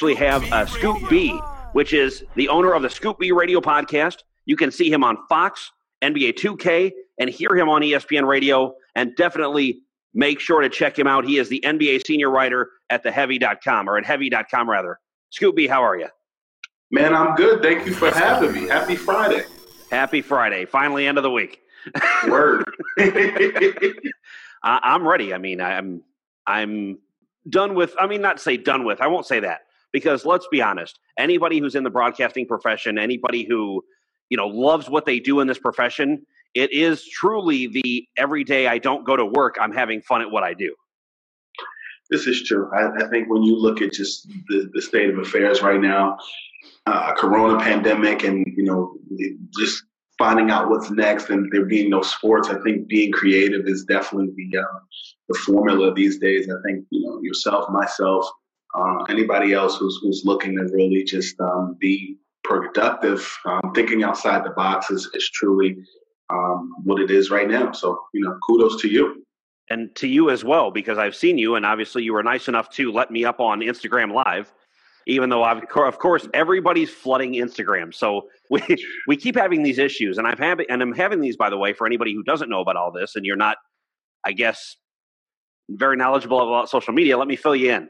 actually have uh, Scoop B, which is the owner of the Scoop B radio podcast. You can see him on Fox, NBA 2K, and hear him on ESPN radio. And definitely make sure to check him out. He is the NBA senior writer at theheavy.com or at heavy.com rather. Scoop B, how are you? Man, I'm good. Thank you for having me. Happy Friday. Happy Friday. Finally, end of the week. Word. I'm ready. I mean, I'm I'm done with. I mean, not say done with. I won't say that because let's be honest. Anybody who's in the broadcasting profession, anybody who you know loves what they do in this profession, it is truly the everyday. I don't go to work. I'm having fun at what I do. This is true. I, I think when you look at just the, the state of affairs right now, uh, Corona pandemic, and you know, just finding out what's next, and there being no sports, I think being creative is definitely the uh, the formula these days. I think you know yourself, myself, uh, anybody else who's who's looking to really just um, be productive, um, thinking outside the box is, is truly um, what it is right now. So you know, kudos to you. and to you as well because I've seen you, and obviously you were nice enough to let me up on Instagram Live. Even though, I've, of course, everybody's flooding Instagram, so we we keep having these issues, and I'm having and I'm having these, by the way, for anybody who doesn't know about all this, and you're not, I guess, very knowledgeable about social media. Let me fill you in.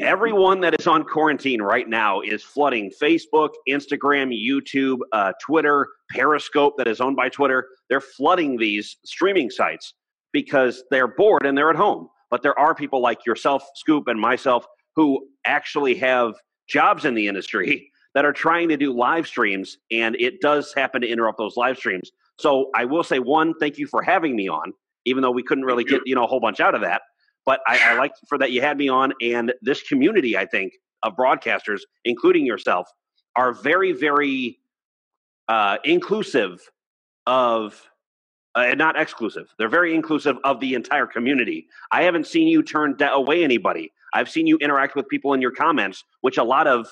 Everyone that is on quarantine right now is flooding Facebook, Instagram, YouTube, uh, Twitter, Periscope, that is owned by Twitter. They're flooding these streaming sites because they're bored and they're at home. But there are people like yourself, Scoop, and myself who actually have jobs in the industry that are trying to do live streams, and it does happen to interrupt those live streams. So I will say one, thank you for having me on, even though we couldn't really get you know a whole bunch out of that. But I, I like for that you had me on, and this community, I think, of broadcasters, including yourself, are very, very uh, inclusive of uh, and not exclusive. They're very inclusive of the entire community. I haven't seen you turn da- away anybody. I've seen you interact with people in your comments, which a lot of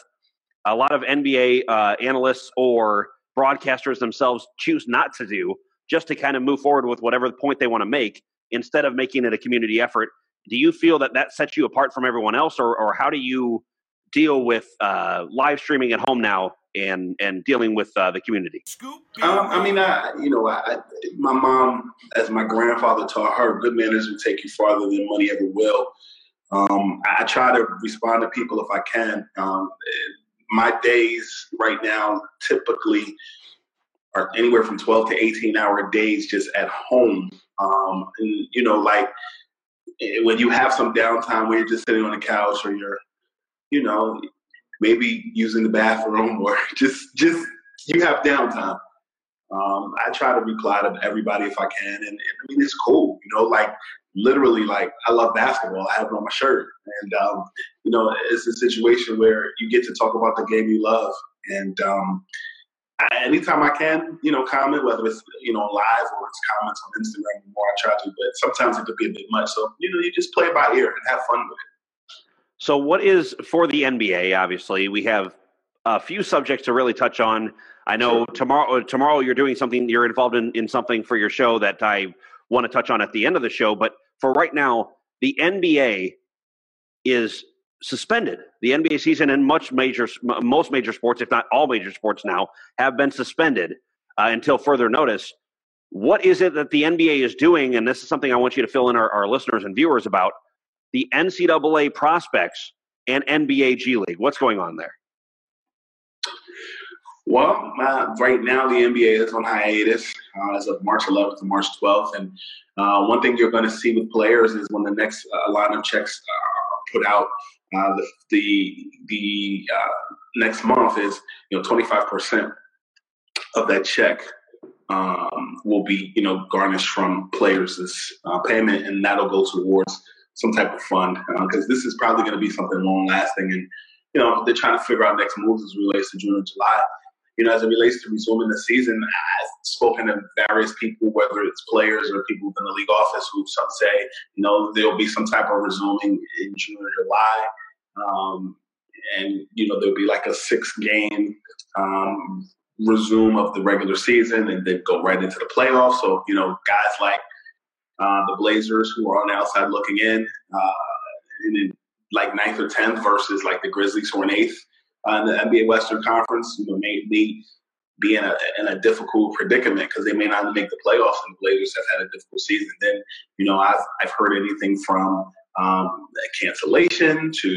a lot of NBA uh, analysts or broadcasters themselves choose not to do, just to kind of move forward with whatever point they want to make instead of making it a community effort. Do you feel that that sets you apart from everyone else, or or how do you deal with uh, live streaming at home now and and dealing with uh, the community? Um, I mean, I you know, I, my mom, as my grandfather taught her, good manners will take you farther than money ever will. Um, I try to respond to people if I can. Um, my days right now typically are anywhere from 12 to 18 hour days just at home. Um, and, you know, like when you have some downtime where you're just sitting on the couch or you're, you know, maybe using the bathroom or just, just you have downtime. Um, I try to reply to everybody if I can. And, and I mean, it's cool, you know, like literally like I love basketball. I have it on my shirt. And, um, you know, it's a situation where you get to talk about the game you love. And um, I, anytime I can, you know, comment, whether it's, you know, live or it's comments on Instagram, more I try to, but sometimes it could be a bit much. So, you know, you just play by ear and have fun with it. So, what is for the NBA? Obviously, we have a few subjects to really touch on. I know tomorrow. Uh, tomorrow, you're doing something. You're involved in, in something for your show that I want to touch on at the end of the show. But for right now, the NBA is suspended. The NBA season and much major, most major sports, if not all major sports now, have been suspended uh, until further notice. What is it that the NBA is doing? And this is something I want you to fill in our, our listeners and viewers about the NCAA prospects and NBA G League. What's going on there? Well, uh, right now the NBA is on hiatus uh, as of March 11th to March 12th, and uh, one thing you're going to see with players is when the next uh, line of checks are put out, uh, the the, the uh, next month is you know 25 percent of that check um, will be you know garnished from players' payment, and that'll go towards some type of fund because this is probably going to be something long lasting and you know they're trying to figure out next moves as relates to June and July you know, as it relates to resuming the season, I've spoken to various people, whether it's players or people within the league office, who some say, you know, there'll be some type of resuming in June or July. Um, and, you know, there'll be like a six game um, resume of the regular season and then go right into the playoffs. So, you know, guys like uh, the Blazers who are on the outside looking in, uh, and then like ninth or tenth versus like the Grizzlies who are in eighth uh, in the NBA Western Conference, you know, may be be in a, in a difficult predicament because they may not make the playoffs, and the Blazers have had a difficult season. Then, you know, I've I've heard anything from um, cancellation to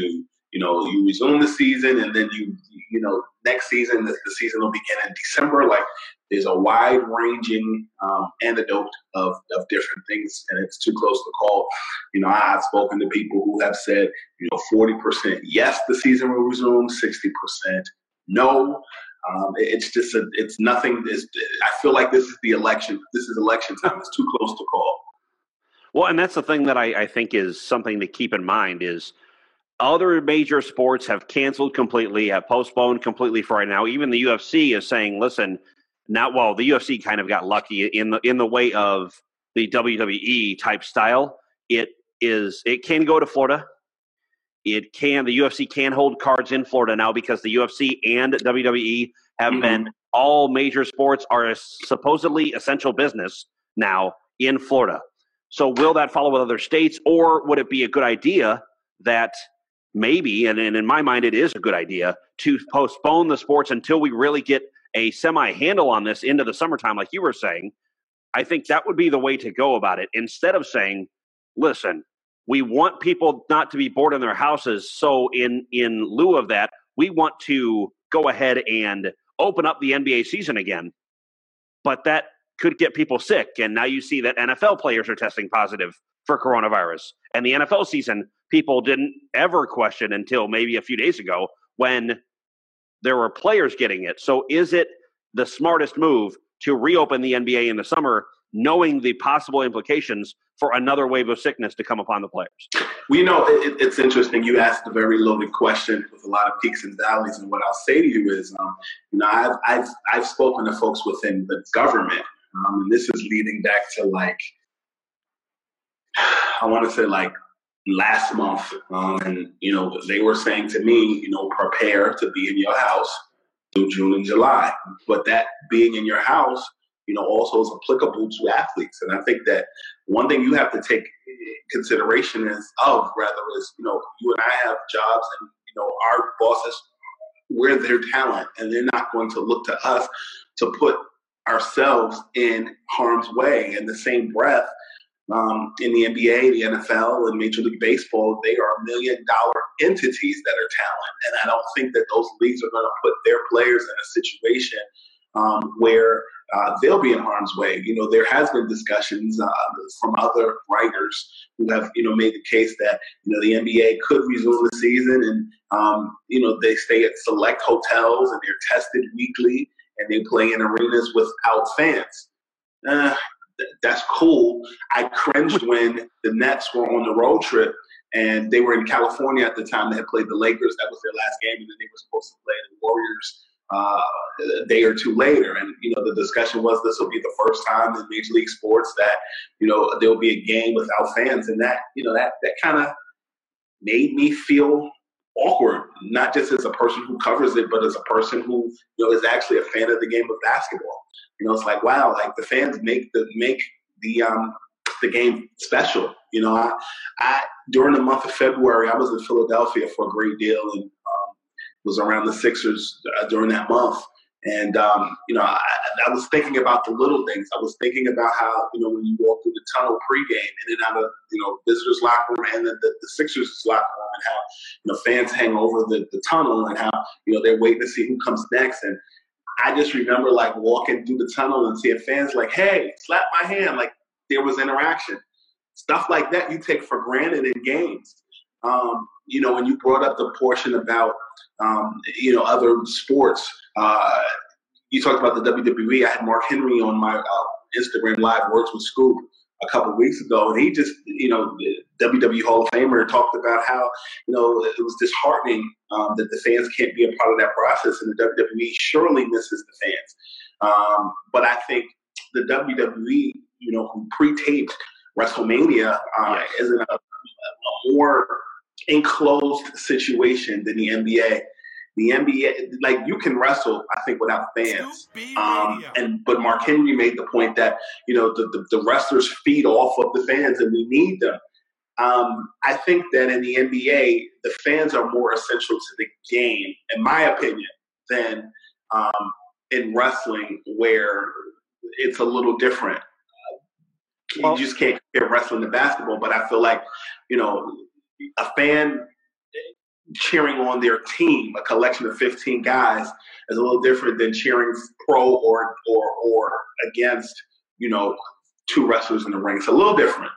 you know you resume the season, and then you you know next season the, the season will begin in December. Like there's a wide ranging um, antidote of, of different things, and it's too close to call. You know, I've spoken to people who have said, you know, 40% yes, the season will resume, 60% no. Um, it's just a, it's nothing. It's, I feel like this is the election. This is election time. It's too close to call. Well, and that's the thing that I, I think is something to keep in mind is other major sports have canceled completely, have postponed completely for right now. Even the UFC is saying, listen, not well, the UFC kind of got lucky in the in the way of the WWE type style. It is it can go to Florida. It can the UFC can hold cards in Florida now because the UFC and WWE have mm-hmm. been all major sports are supposedly essential business now in Florida. So will that follow with other states, or would it be a good idea that maybe, and, in my mind, it is a good idea to postpone the sports until we really get a semi handle on this into the summertime, like you were saying, I think that would be the way to go about it instead of saying, listen, we want people not to be bored in their houses. So, in, in lieu of that, we want to go ahead and open up the NBA season again. But that could get people sick. And now you see that NFL players are testing positive for coronavirus. And the NFL season, people didn't ever question until maybe a few days ago when there were players getting it. So is it the smartest move to reopen the NBA in the summer, knowing the possible implications for another wave of sickness to come upon the players? Well, you know, it, it's interesting. You asked a very loaded question with a lot of peaks and valleys, and what I'll say to you is, um, you know, I've I've I've spoken to folks within the government, um, and this is leading back to like I want to say like last month, um, and you know they were saying to me, you know, prepare to be in your house through June and July. But that being in your house, you know, also is applicable to athletes. And I think that one thing you have to take consideration is of rather is you know you and I have jobs, and you know our bosses we're their talent, and they're not going to look to us to put ourselves in harm's way. In the same breath, um, in the NBA, the NFL, and Major League Baseball, they are million dollar entities that are talent. And I don't think that those leagues are going to put their players in a situation um, where uh, they'll be in harm's way. You know, there has been discussions uh, from other writers who have, you know, made the case that, you know, the NBA could resume the season and, um, you know, they stay at select hotels and they're tested weekly and they play in arenas without fans. Uh, that's cool. I cringed when the Nets were on the road trip and they were in California at the time. They had played the Lakers. That was their last game, and then they were supposed to play the Warriors uh, a day or two later. And you know, the discussion was this will be the first time in Major League Sports that you know there will be a game without fans, and that you know that that kind of made me feel awkward, not just as a person who covers it, but as a person who you know is actually a fan of the game of basketball. You know, it's like wow, like the fans make the make the um the game special. You know, I, I during the month of February, I was in Philadelphia for a great deal and um, was around the Sixers uh, during that month. And um, you know, I, I, was thinking about the little things. I was thinking about how you know when you walk through the tunnel pregame in and then out of you know visitors locker room and then the, the Sixers locker room, and how you know fans hang over the, the tunnel and how you know they're waiting to see who comes next. And I just remember like walking through the tunnel and seeing fans like, "Hey, slap my hand!" Like there was interaction. Stuff like that you take for granted in games. Um, you know, when you brought up the portion about um, you know other sports, uh, you talked about the WWE. I had Mark Henry on my uh, Instagram live words with Scoop a couple weeks ago, and he just, you know, WWE Hall of Famer talked about how, you know, it was disheartening um, that the fans can't be a part of that process, and the WWE surely misses the fans. Um, but I think the WWE, you know, who pre-taped WrestleMania, uh, yes. is in a, a more enclosed situation than the NBA. The NBA, like you can wrestle, I think, without fans. Um, and but Mark Henry made the point that you know the, the, the wrestlers feed off of the fans, and we need them. Um, I think that in the NBA, the fans are more essential to the game, in my opinion, than um, in wrestling, where it's a little different. You just can't compare wrestling to basketball, but I feel like, you know, a fan cheering on their team, a collection of 15 guys, is a little different than cheering pro or or or against, you know, two wrestlers in the ring. It's a little different.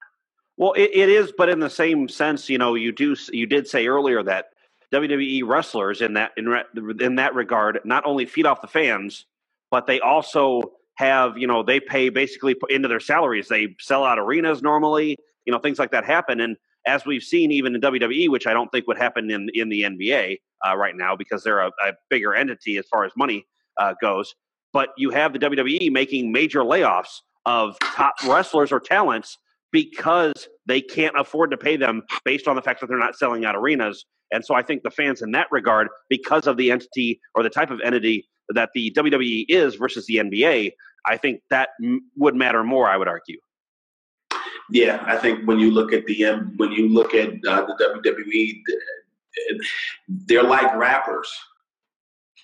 Well, it, it is, but in the same sense, you know, you do you did say earlier that WWE wrestlers in that in, in that regard not only feed off the fans, but they also have you know they pay basically into their salaries. They sell out arenas normally, you know, things like that happen, and as we've seen even in WWE, which I don't think would happen in in the NBA uh, right now because they're a, a, bigger entity as far as money uh, goes. But you have the WWE making major layoffs of top wrestlers or talents because they can't afford to pay them based on the fact that they're not selling out arenas. And so I think the fans in that regard, because of the entity or the type of entity that the WWE is versus the NBA, I think that m- would matter more. I would argue. Yeah, I think when you look at the um, when you look at uh, the WWE, they're like rappers.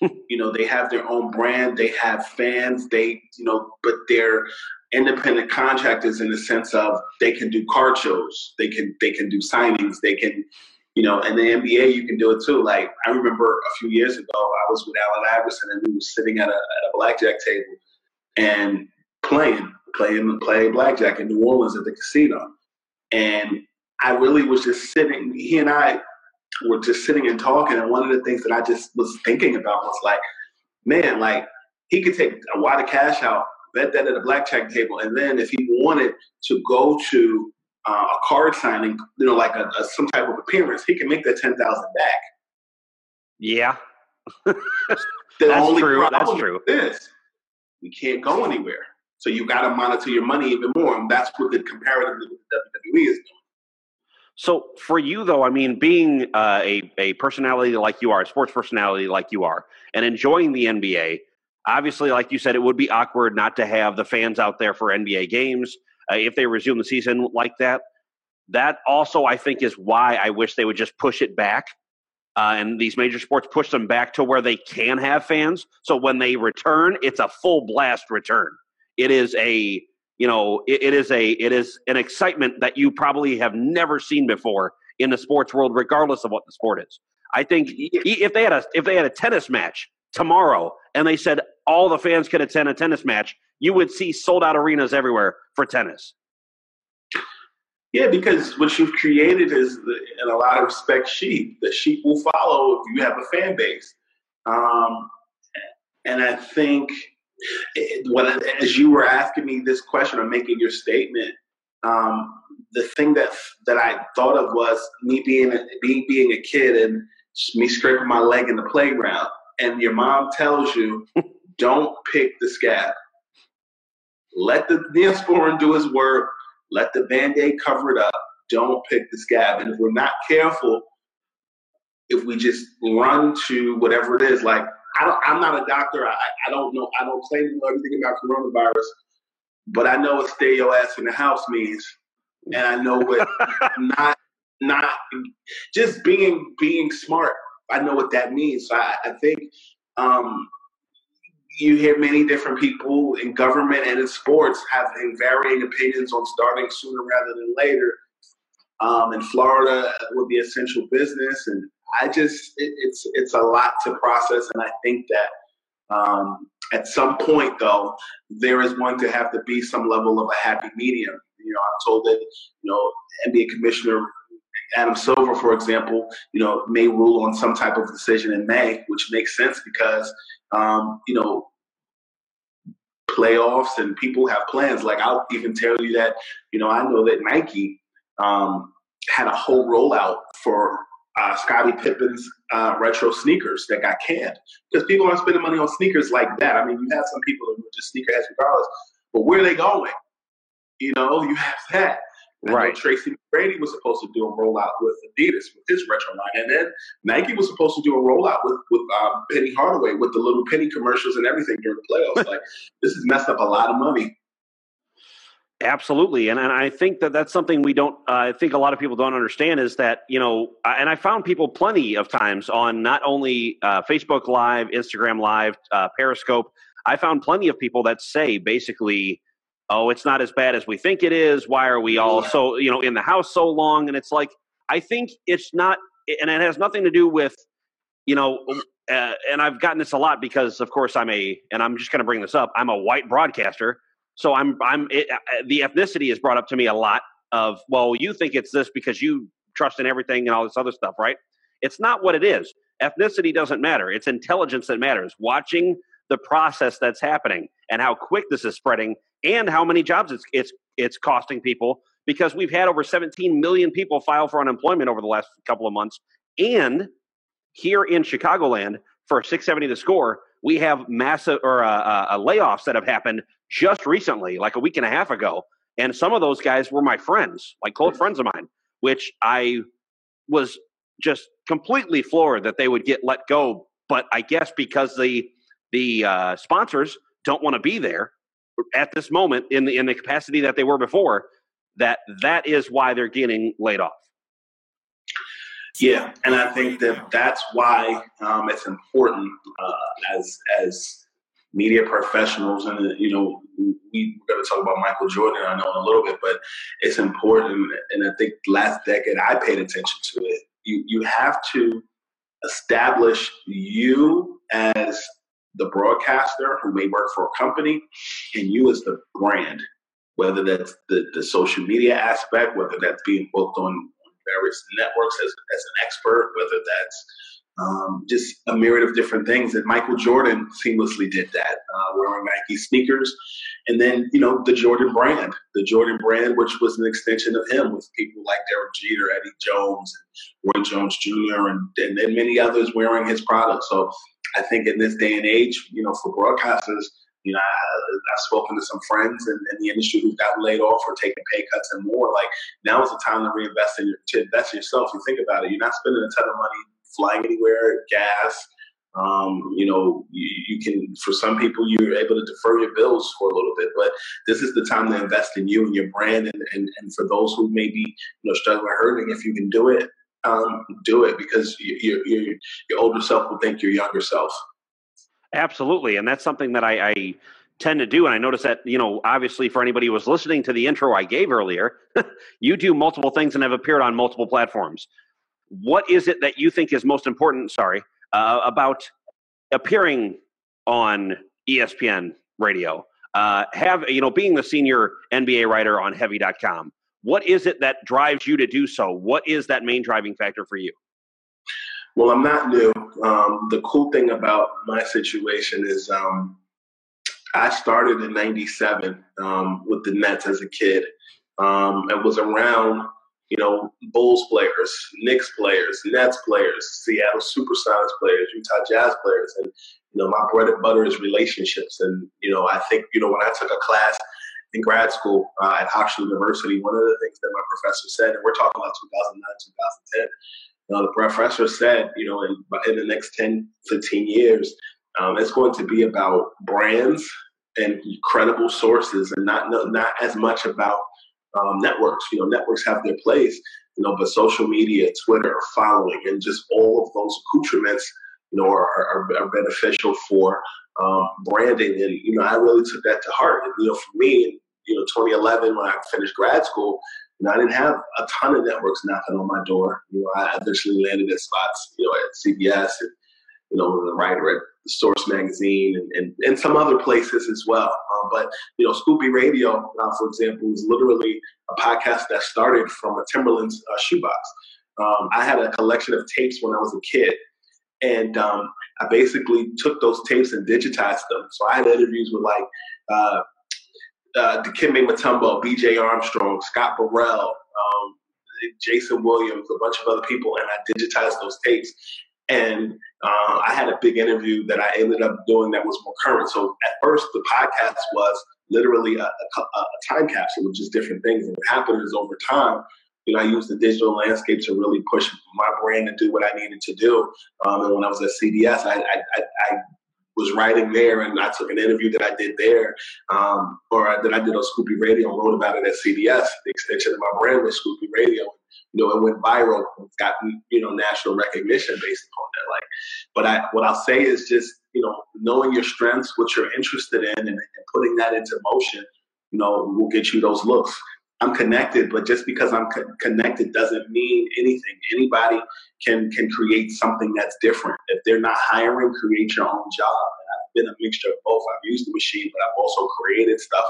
you know, they have their own brand, they have fans, they you know, but they're independent contractors in the sense of they can do card shows, they can they can do signings, they can you know, and the NBA you can do it too. Like I remember a few years ago, I was with Allen Iverson and we were sitting at a, at a blackjack table and playing playing playing blackjack in New Orleans at the casino. And I really was just sitting, he and I were just sitting and talking. And one of the things that I just was thinking about was like, man, like he could take a wad of cash out, bet that at a blackjack table. And then if he wanted to go to uh, a card signing, you know, like a, a, some type of appearance, he can make that 10,000 back. Yeah. the That's only true. That's true. is we can't go anywhere. So you got to monitor your money even more, and that's what the comparatively the WWE is doing. So for you though, I mean, being uh, a a personality like you are, a sports personality like you are, and enjoying the NBA, obviously, like you said, it would be awkward not to have the fans out there for NBA games uh, if they resume the season like that. That also, I think, is why I wish they would just push it back. Uh, and these major sports push them back to where they can have fans. So when they return, it's a full blast return it is a you know it, it is a it is an excitement that you probably have never seen before in the sports world regardless of what the sport is. I think if they had a if they had a tennis match tomorrow and they said all the fans could attend a tennis match you would see sold out arenas everywhere for tennis. Yeah because what you've created is in a lot of respects sheep the sheep will follow if you have a fan base. Um, and i think when, as you were asking me this question or making your statement, um, the thing that that I thought of was me being being being a kid and me scraping my leg in the playground, and your mom tells you, "Don't pick the scab. Let the Neosporin do his work. Let the band aid cover it up. Don't pick the scab." And if we're not careful, if we just run to whatever it is, like I don't, I'm not a doctor. I, I don't know. I don't claim to know everything about coronavirus, but I know what stay your ass in the house means, and I know what not not just being being smart. I know what that means. So I, I think um, you hear many different people in government and in sports having varying opinions on starting sooner rather than later. Um, in Florida, with the essential business, and I just it, it's it's a lot to process, and I think that um, at some point though there is going to have to be some level of a happy medium. You know, I'm told that you know NBA Commissioner Adam Silver, for example, you know may rule on some type of decision in May, which makes sense because um, you know playoffs and people have plans. Like I'll even tell you that you know I know that Nike um, had a whole rollout for uh, Scottie Pippen's uh, retro sneakers that got canned because people aren't spending money on sneakers like that. I mean, you have some people who are just sneakerheads regardless, but where are they going? You know, you have that. right. Tracy McGrady was supposed to do a rollout with Adidas with his retro line, and then Nike was supposed to do a rollout with with um, Penny Hardaway with the little Penny commercials and everything during the playoffs. like this has messed up a lot of money. Absolutely, and and I think that that's something we don't. Uh, I think a lot of people don't understand is that you know, and I found people plenty of times on not only uh, Facebook Live, Instagram Live, uh, Periscope. I found plenty of people that say basically, "Oh, it's not as bad as we think it is. Why are we all so you know in the house so long?" And it's like I think it's not, and it has nothing to do with you know. Uh, and I've gotten this a lot because, of course, I'm a, and I'm just going to bring this up. I'm a white broadcaster, so I'm I'm it, uh, the ethnicity is brought up to me a lot. Of well, you think it's this because you trust in everything and all this other stuff, right? It's not what it is. Ethnicity doesn't matter. It's intelligence that matters. Watching the process that's happening and how quick this is spreading and how many jobs it's it's it's costing people because we've had over 17 million people file for unemployment over the last couple of months and here in Chicagoland for 670 the score we have massive or uh, uh, layoffs that have happened just recently, like a week and a half ago. And some of those guys were my friends, like close friends of mine, which I was just completely floored that they would get let go. But I guess because the the uh, sponsors don't want to be there at this moment in the in the capacity that they were before, that that is why they're getting laid off. Yeah, and I think that that's why um, it's important uh, as as media professionals, and uh, you know, we, are going to talk about Michael Jordan. I know in a little bit, but it's important, and I think last decade I paid attention to it. You you have to establish you as the broadcaster who may work for a company, and you as the brand. Whether that's the, the social media aspect, whether that's being booked on various networks as, as an expert, whether that's um, just a myriad of different things. And Michael Jordan seamlessly did that, uh, wearing Nike sneakers. And then, you know, the Jordan brand, the Jordan brand, which was an extension of him with people like Derek Jeter, Eddie Jones, and Roy Jones Jr., and, and, many others wearing his product. So I think in this day and age, you know, for broadcasters, you know, I, have spoken to some friends in, in, the industry who've gotten laid off or taken pay cuts and more. Like now is the time to reinvest in your, to invest in yourself. You think about it. You're not spending a ton of money flying anywhere, gas. Um, you know, you, you, can, for some people, you're able to defer your bills for a little bit, but this is the time to invest in you and your brand. And, and, and for those who may be, you know, struggling hurting, if you can do it, um, do it because your, your, your older self will thank your younger self. Absolutely. And that's something that I, I tend to do. And I notice that, you know, obviously for anybody who was listening to the intro I gave earlier, you do multiple things and have appeared on multiple platforms. What is it that you think is most important, sorry, uh, about appearing on ESPN radio? Uh, have, you know, being the senior NBA writer on heavy.com, what is it that drives you to do so? What is that main driving factor for you? Well, I'm not new. Um, the cool thing about my situation is um, I started in '97 um, with the Nets as a kid. Um, was around, you know, Bulls players, Knicks players, Nets players, Seattle SuperSonics players, Utah Jazz players, and you know, my bread and butter is relationships. And you know, I think you know when I took a class in grad school uh, at Oxford University, one of the things that my professor said, and we're talking about 2009, 2010 You know, the professor said, you know, in, in the next 10, 15 years, um, it's going to be about brands and credible sources and not not as much about um, networks. You know, networks have their place, you know, but social media, Twitter, following, and just all of those accoutrements, you know, are, are, are beneficial for um, branding. And you know, I really took that to heart. And, you know, for me, you know, 2011 when I finished grad school, you know, I didn't have a ton of networks knocking on my door. You know, I eventually landed at spots, you know, at CBS and you know, the writer at Source Magazine and, and, and some other places as well. Um, but, you know, Scoop B Radio, uh, for example, is literally a podcast that started from a Timberland's uh, shoebox. Um, I had a collection of tapes when I was a kid. And um, I basically took those tapes and digitized them. So I had interviews with like uh, uh, Dikembe B.J. Armstrong, Scott Burrell, um, Jason Williams, a bunch of other people, and I digitized those tapes. And uh, I had a big interview that I ended up doing that was more current. So at first, the podcast was literally a, a, a time capsule of just different things. And what happened is over time, you know, I used the digital landscape to really push my brain to do what I needed to do. Um, and when I was at CBS, I, I, I, I was writing there, and I took an interview that I did there, um, or that I did on Scoop B Radio, and wrote about it at CBS. The extension of my brand was Scoop B Radio. You know, it went viral, it's got you know national recognition based upon that. Like, but I what I'll say is just you know knowing your strengths, what you're interested in, and, and putting that into motion. You know, will get you those looks. I'm connected, but just because I'm co- connected doesn't mean anything. Anybody can can create something that's different. If they're not hiring, create your own job. And I've been a mixture of both. I've used the machine, but I've also created stuff.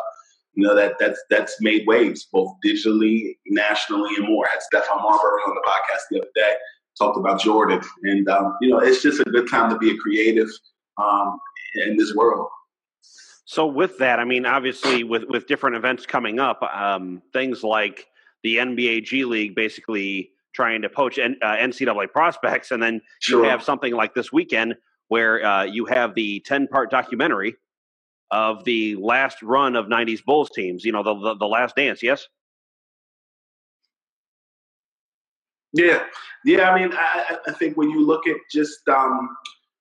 You know that that's that's made waves both digitally, nationally, and more. I had Stephon Marbury on the podcast the other day. Talked about Jordan, and um, you know it's just a good time to be a creative um, in this world. So with that, I mean, obviously, with with different events coming up, um, things like the NBA G League basically trying to poach N- uh, NCAA prospects, and then sure. you have something like this weekend where uh, you have the ten part documentary of the last run of '90s Bulls teams. You know, the the, the last dance. Yes. Yeah, yeah. I mean, I, I think when you look at just um,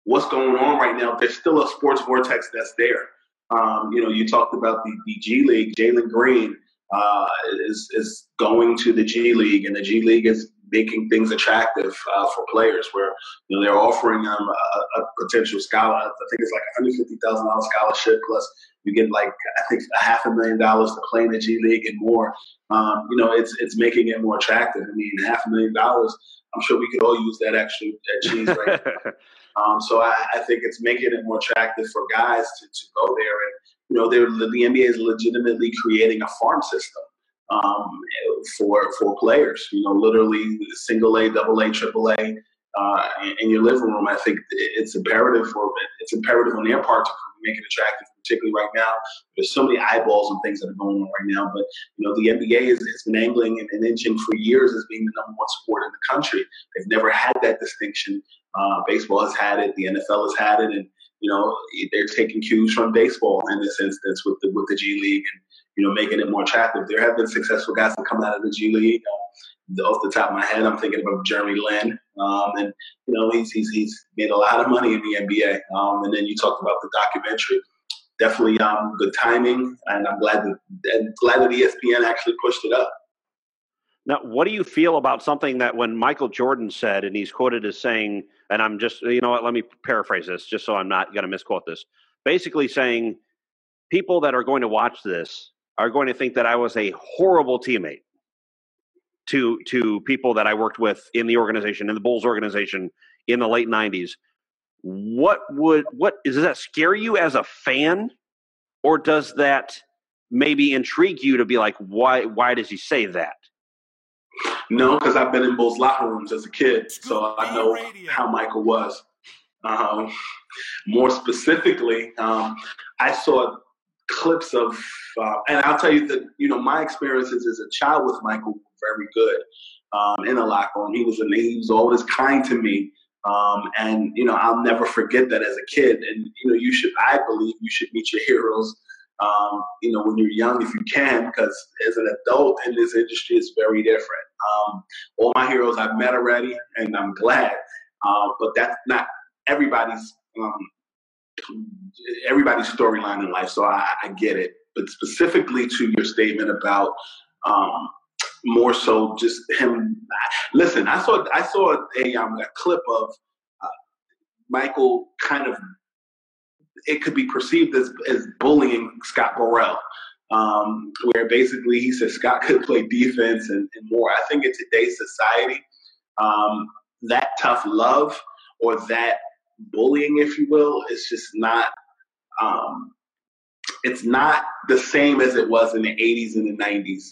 what's going on right now, there's still a sports vortex that's there. Um, you know, you talked about the, the G League. Jalen Green uh, is is going to the G League, and the G League is making things attractive uh, for players. Where you know they're offering them a, a potential scholar. I think it's like a hundred fifty thousand dollars scholarship plus you get like I think a half a million dollars to play in the G League and more. Um, you know, it's it's making it more attractive. I mean, half a million dollars. I'm sure we could all use that extra that cheese right Um, so I, I, think it's making it more attractive for guys to, to go there. And, you know, the NBA is legitimately creating a farm system um, for for players. You know, literally single A, double A, triple A uh, in your living room. I think it's imperative for it's imperative on their part to make it attractive, particularly right now. There's so many eyeballs and things that are going on right now. But you know, the NBA has, has been angling and, and inching for years as being the number one sport in the country. They've never had that distinction. Uh, baseball has had it. The NFL has had it, and you know they're taking cues from baseball in this instance with the with the G League and you know making it more attractive. There have been successful guys that come out of the G League. Um, off the top of my head, I'm thinking about Jeremy Lin, um, and you know he's, he's he's made a lot of money in the NBA. Um, and then you talked about the documentary. Definitely um, good timing, and I'm glad that and glad that ESPN actually pushed it up. Now, what do you feel about something that when Michael Jordan said, and he's quoted as saying, and I'm just, you know what, let me paraphrase this just so I'm not going to misquote this. Basically saying, people that are going to watch this are going to think that I was a horrible teammate to to people that I worked with in the organization, in the Bulls organization in the late 90s. What would what does that scare you as a fan or does that maybe intrigue you to be like why why does he say that? No, because I've been in Bulls locker rooms as a kid, so I know how Michael was. Um, more specifically, um, I saw clips of, uh, and I'll tell you that you know my experiences as a child with Michael were very good um, in the locker room. He was an, he was always kind to me, um, and you know I'll never forget that as a kid. And you know you should, I believe, you should meet your heroes um, you know, when you're young, if you can, because as an adult in this industry, it's very different. Um, all my heroes I've met already, and I'm glad. Uh, but that's not everybody's um, everybody's storyline in life, so I, I, get it. But specifically to your statement about um, more so just him. Listen, I saw I saw a, um, a clip of uh, Michael kind of. It could be perceived as, as bullying Scott Burrell, um, where basically he said Scott could play defense and, and more. I think in today's society, um, that tough love or that bullying, if you will, is just not. Um, it's not the same as it was in the 80s and the 90s.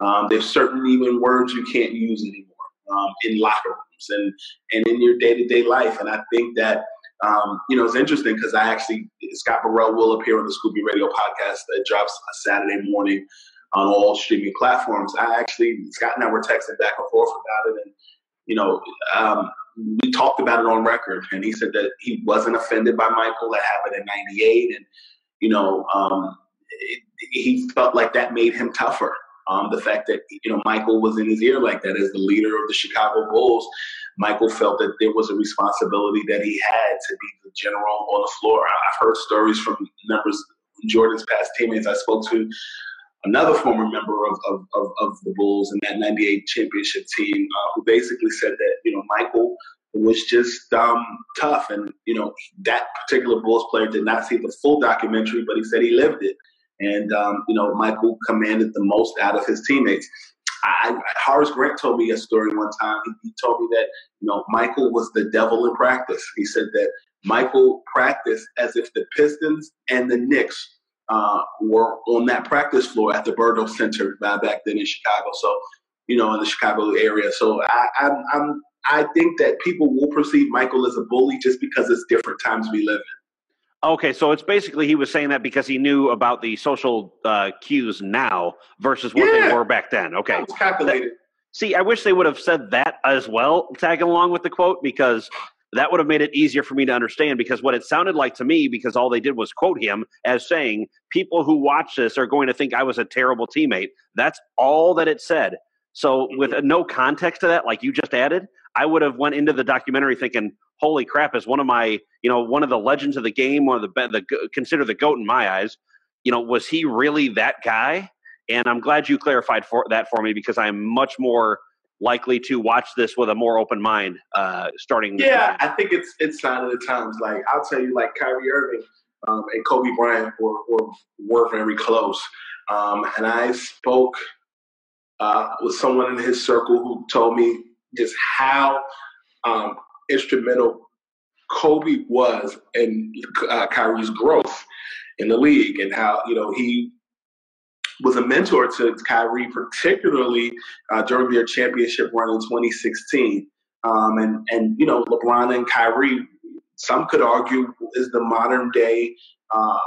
Um, there's certain even words you can't use anymore um, in locker rooms and and in your day to day life. And I think that um, you know it's interesting because I actually Scott Burrell will appear on the Scoop B Radio podcast that drops a Saturday morning on all streaming platforms. I actually Scott and I were texting back and forth about it, and you know. Um, we talked about it on record, and he said that he wasn't offended by Michael. That happened in '98, and you know, um, it, he felt like that made him tougher. Um, the fact that you know Michael was in his ear like that as the leader of the Chicago Bulls, Michael felt that there was a responsibility that he had to be the general on the floor. I've heard stories from members, Jordan's past teammates. I spoke to another former member of, of, of, of the Bulls in that 98 championship team uh, who basically said that, you know, Michael was just um, tough. And, you know, that particular Bulls player did not see the full documentary, but he said he lived it. And, um, you know, Michael commanded the most out of his teammates. I, Horace Grant told me a story one time. He, he told me that, you know, Michael was the devil in practice. He said that Michael practiced as if the Pistons and the Knicks uh, were on that practice floor at the Berto Center back then in Chicago. So, you know, in the Chicago area. So I, I'm, I'm, I think that people will perceive Michael as a bully just because it's different times we live in. Okay, so it's basically he was saying that because he knew about the social uh, cues now versus what yeah. they were back then. Okay, calculated. See, I wish they would have said that as well, tagging along with the quote, because that would have made it easier for me to understand because what it sounded like to me, because all they did was quote him as saying, people who watch this are going to think I was a terrible teammate. That's all that it said. So with no context to that, like you just added, I would have went into the documentary thinking, "Holy crap!" Is one of my, you know, one of the legends of the game, one of the the consider the goat in my eyes. You know, was he really that guy? And I'm glad you clarified for that for me because I'm much more likely to watch this with a more open mind uh, starting. Yeah, I think it's it's sign of the times. Like I'll tell you, like Kyrie Irving um, and Kobe Bryant were, were, were very close. Um, and I spoke uh, with someone in his circle who told me just how um, instrumental Kobe was in uh, Kyrie's growth in the league, and how you know he was a mentor to Kyrie, particularly uh, during their championship run in 2016. Um, and and you know, LeBron and Kyrie, some could argue, is the modern day. Uh,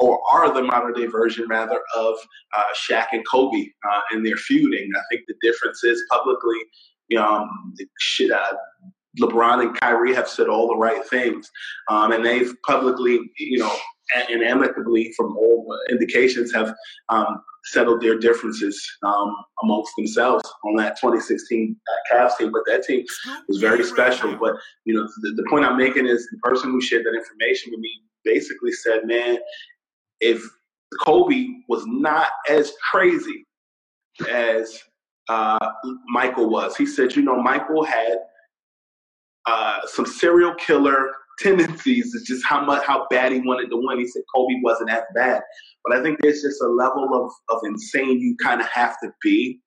or are the modern day version rather of uh, Shaq and Kobe uh, in their feuding. I think the difference is publicly, um, uh, LeBron and Kyrie have said all the right things, um, and they've publicly, you know, and amicably, from all indications, have um, settled their differences um, amongst themselves on that 2016 Cavs team. But that team was very special. But you know, the, the point I'm making is the person who shared that information with me basically said, "Man, if Kobe was not as crazy as uh, Michael was, he said, you know, Michael had." Uh, some serial killer tendencies is just how much how bad he wanted to win. He said Kobe wasn't as bad, but I think there's just a level of of insane you kind of have to be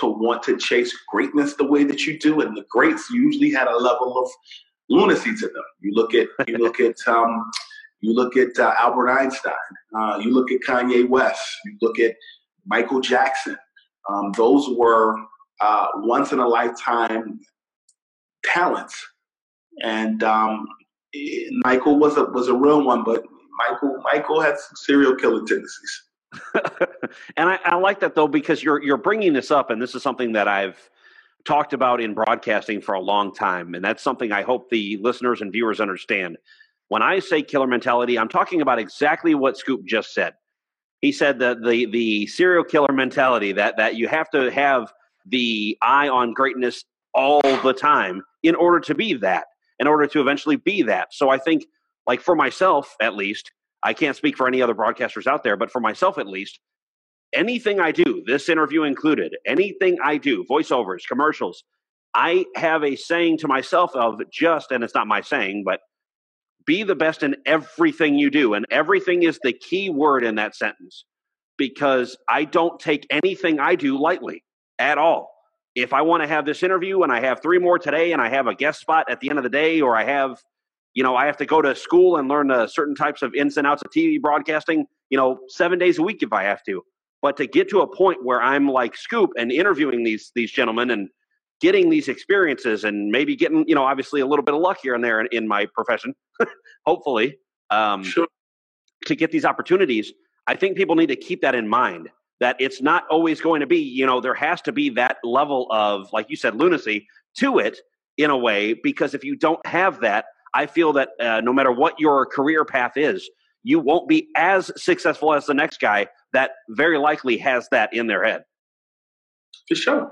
to want to chase greatness the way that you do. And the greats usually had a level of lunacy to them. You look at you look at um, you look at uh, Albert Einstein. Uh, you look at Kanye West. You look at Michael Jackson. Um, those were uh, once in a lifetime talents and um, Michael was a was a real one, but Michael Michael had some serial killer tendencies. and I, I, like that though because you're you're bringing this up, and this is something that I've talked about in broadcasting for a long time, and that's something I hope the listeners and viewers understand. When I say killer mentality, I'm talking about exactly what Scoop just said. he said that the the serial killer mentality that that you have to have the eye on greatness all the time in order to be that, in order to eventually be that. So I think, like for myself at least, I can't speak for any other broadcasters out there, but for myself at least, anything I do, this interview included, anything I do, voiceovers, commercials, I have a saying to myself of just, and it's not my saying, but be the best in everything you do. And everything is the key word in that sentence because I don't take anything I do lightly at all. If I want to have this interview and I have three more today and I have a guest spot at the end of the day, or I have, you know, I have to go to school and learn uh, certain types of ins and outs of TV broadcasting, you know, seven days a week if I have to. But to get to a point where I'm like Scoop and interviewing these these gentlemen and getting these experiences and maybe getting, you know, obviously a little bit of luck here and there in, in my profession, hopefully, um, Sure. to get these opportunities. I think people need to keep that in mind that it's not always going to be, you know, there has to be that level of, like you said, lunacy to it in a way, because if you don't have that, I feel that uh, no matter what your career path is, you won't be as successful as the next guy that very likely has that in their head. For sure.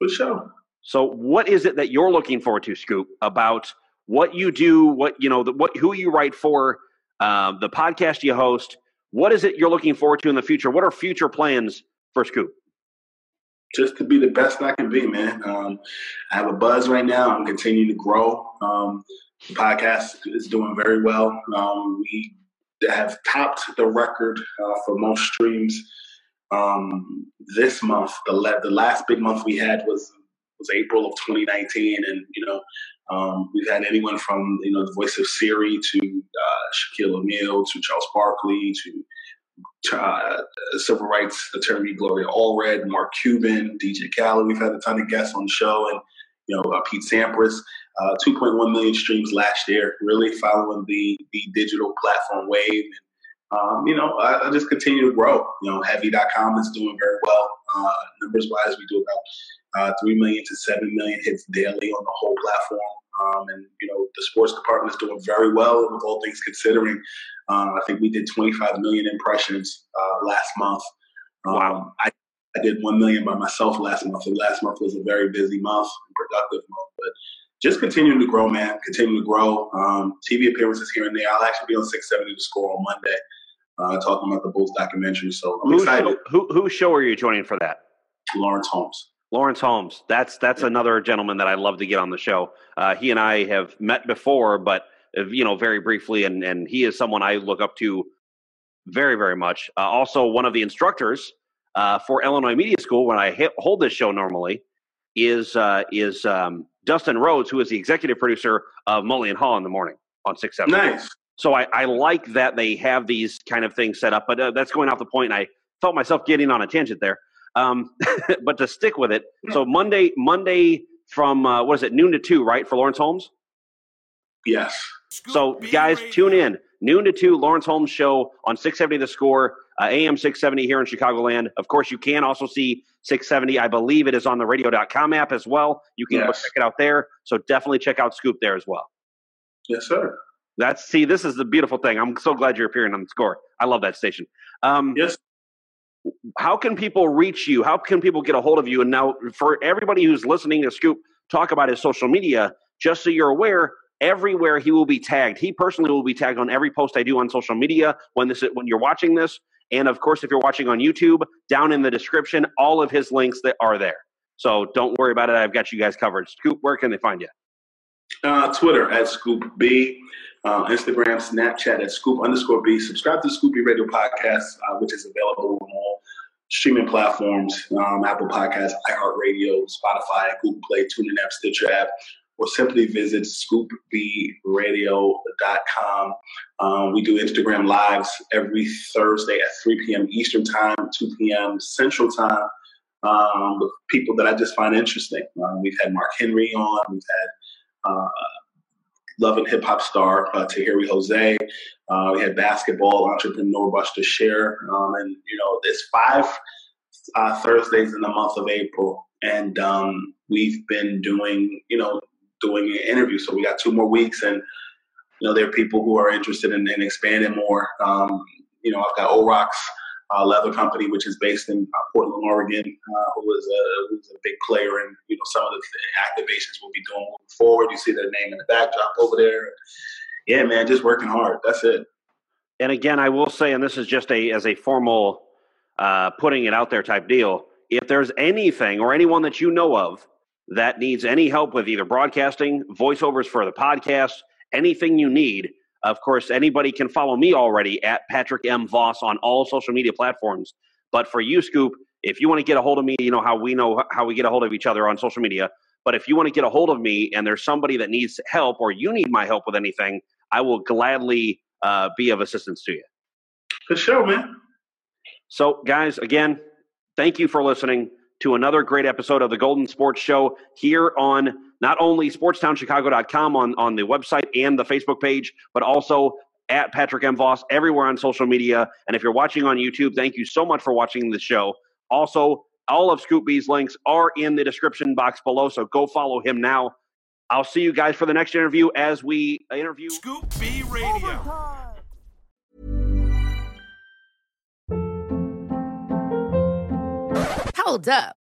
For sure. So, what is it that you're looking forward to, Scoop, about what you do, what you know, the, what who you write for, um, the podcast you host? What is it you're looking forward to in the future? What are future plans for Scoop? Just to be the best I can be, man. Um, I have a buzz right now. I'm continuing to grow. Um, the podcast is doing very well. Um, we have topped the record uh, for most streams um, this month. The, the last big month we had was was April of 2019, and you know um, we've had anyone from you know the voice of Siri to uh, Shaquille O'Neal to Charles Barkley to uh, civil rights attorney Gloria Allred, Mark Cuban, DJ Khaled. We've had a ton of guests on the show, and you know uh, Pete Sampras. Uh, 2.1 million streams last year, really following the the digital platform wave. And, um, you know, I, I, just continue to grow. You know, Heavy.com is doing very well. Uh, numbers wise, we do about uh, 3 million to 7 million hits daily on the whole platform. Um, and, you know, the sports department is doing very well with all things considering. Um, I think we did 25 million impressions uh, last month. Um, Wow. I, I did 1 million by myself last month. And last month was a very busy month, and productive month. But just continuing to grow, man. Continue to grow. Um, TV appearances here and there. I'll actually be on 670 to score on Monday, uh, talking about the Bulls documentary. So I'm Who excited. show, who, whose show are you joining for that? Lawrence Holmes. Lawrence Holmes. That's that's another gentleman that I love to get on the show. Uh, he and I have met before, but uh, you know, very briefly, and and he is someone I look up to very very much. Uh, also, one of the instructors uh, for Illinois Media School when I ha- hold this show normally is uh, is um, Dustin Rhodes, who is the executive producer of Mully and Haugh in the morning on six seven. Nice. So I, I like that they have these kind of things set up, but uh, that's going off the point. And I felt myself getting on a tangent there. Um, but to stick with it, so Monday, Monday from uh, what is it, noon to two, right, for Lawrence Holmes? Yes. So guys, tune in noon to two, Lawrence Holmes show on 670 The Score, uh, AM 670 here in Chicagoland. Of course, you can also see 670. I believe it is on the Radio.com app as well. You can go Yes. check it out there. So definitely check out Scoop there as well. Yes, sir. That's see, this is the beautiful thing. I'm so glad you're appearing on the score. I love that station. Um, Yes. How can people reach you? How can people get a hold of you? And now, for everybody who's listening to Scoop talk about his social media, just so you're aware, everywhere he will be tagged. He personally will be tagged on every post I do on social media when this when you're watching this. And of course, if you're watching on YouTube, down in the description, all of his links that are there. So don't worry about it. I've got you guys covered. Scoop, where can they find you? Uh, Twitter at Scoop B, uh, Instagram, Snapchat at Scoop underscore B. Subscribe to Scoop B Radio Podcast, uh, which is available streaming platforms um, Apple Podcasts, iHeartRadio, Spotify, Google Play, TuneIn app, Stitcher app, or simply visit scoopbradio.com. Um, we do Instagram Lives every Thursday at 3 p.m. Eastern Time, 2 p.m. Central Time. Um, with people that I just find interesting. Um, we've had Mark Henry on. We've had uh, love and hip hop star uh, Tahiry Jose. Uh, we had basketball entrepreneur Buster Share, um, and you know, there's five uh, Thursdays in the month of April, and um, we've been doing, you know, doing an interview. So we got two more weeks, and you know, there are people who are interested in, in expanding more. Um, you know, I've got Orox uh, leather company, which is based in uh, Portland, Oregon, uh, who is a who's a big player in you know some of the activations we'll be doing moving forward. You see their name in the backdrop over there. Yeah, man, just working hard. That's it. And again, I will say, and this is just a as a formal uh, putting it out there type deal. If there's anything or anyone that you know of that needs any help with either broadcasting, voiceovers for the podcast, anything you need, of course, anybody can follow me already at Patrick M. Voss on all social media platforms. But for you, Scoop, if you want to get a hold of me, you know how we know how we get a hold of each other on social media. But if you want to get a hold of me and there's somebody that needs help or you need my help with anything, I will gladly uh, be of assistance to you. For sure, man. So, guys, again, thank you for listening to another great episode of the Golden Sports Show here on not only sportstownchicago.com on, on the website and the Facebook page, but also at Patrick M. Voss everywhere on social media. And if you're watching on YouTube, thank you so much for watching the show. Also, all of Scoop B's links are in the description box below, so go follow him now. I'll see you guys for the next interview as we interview Scoop B Radio. Hold up.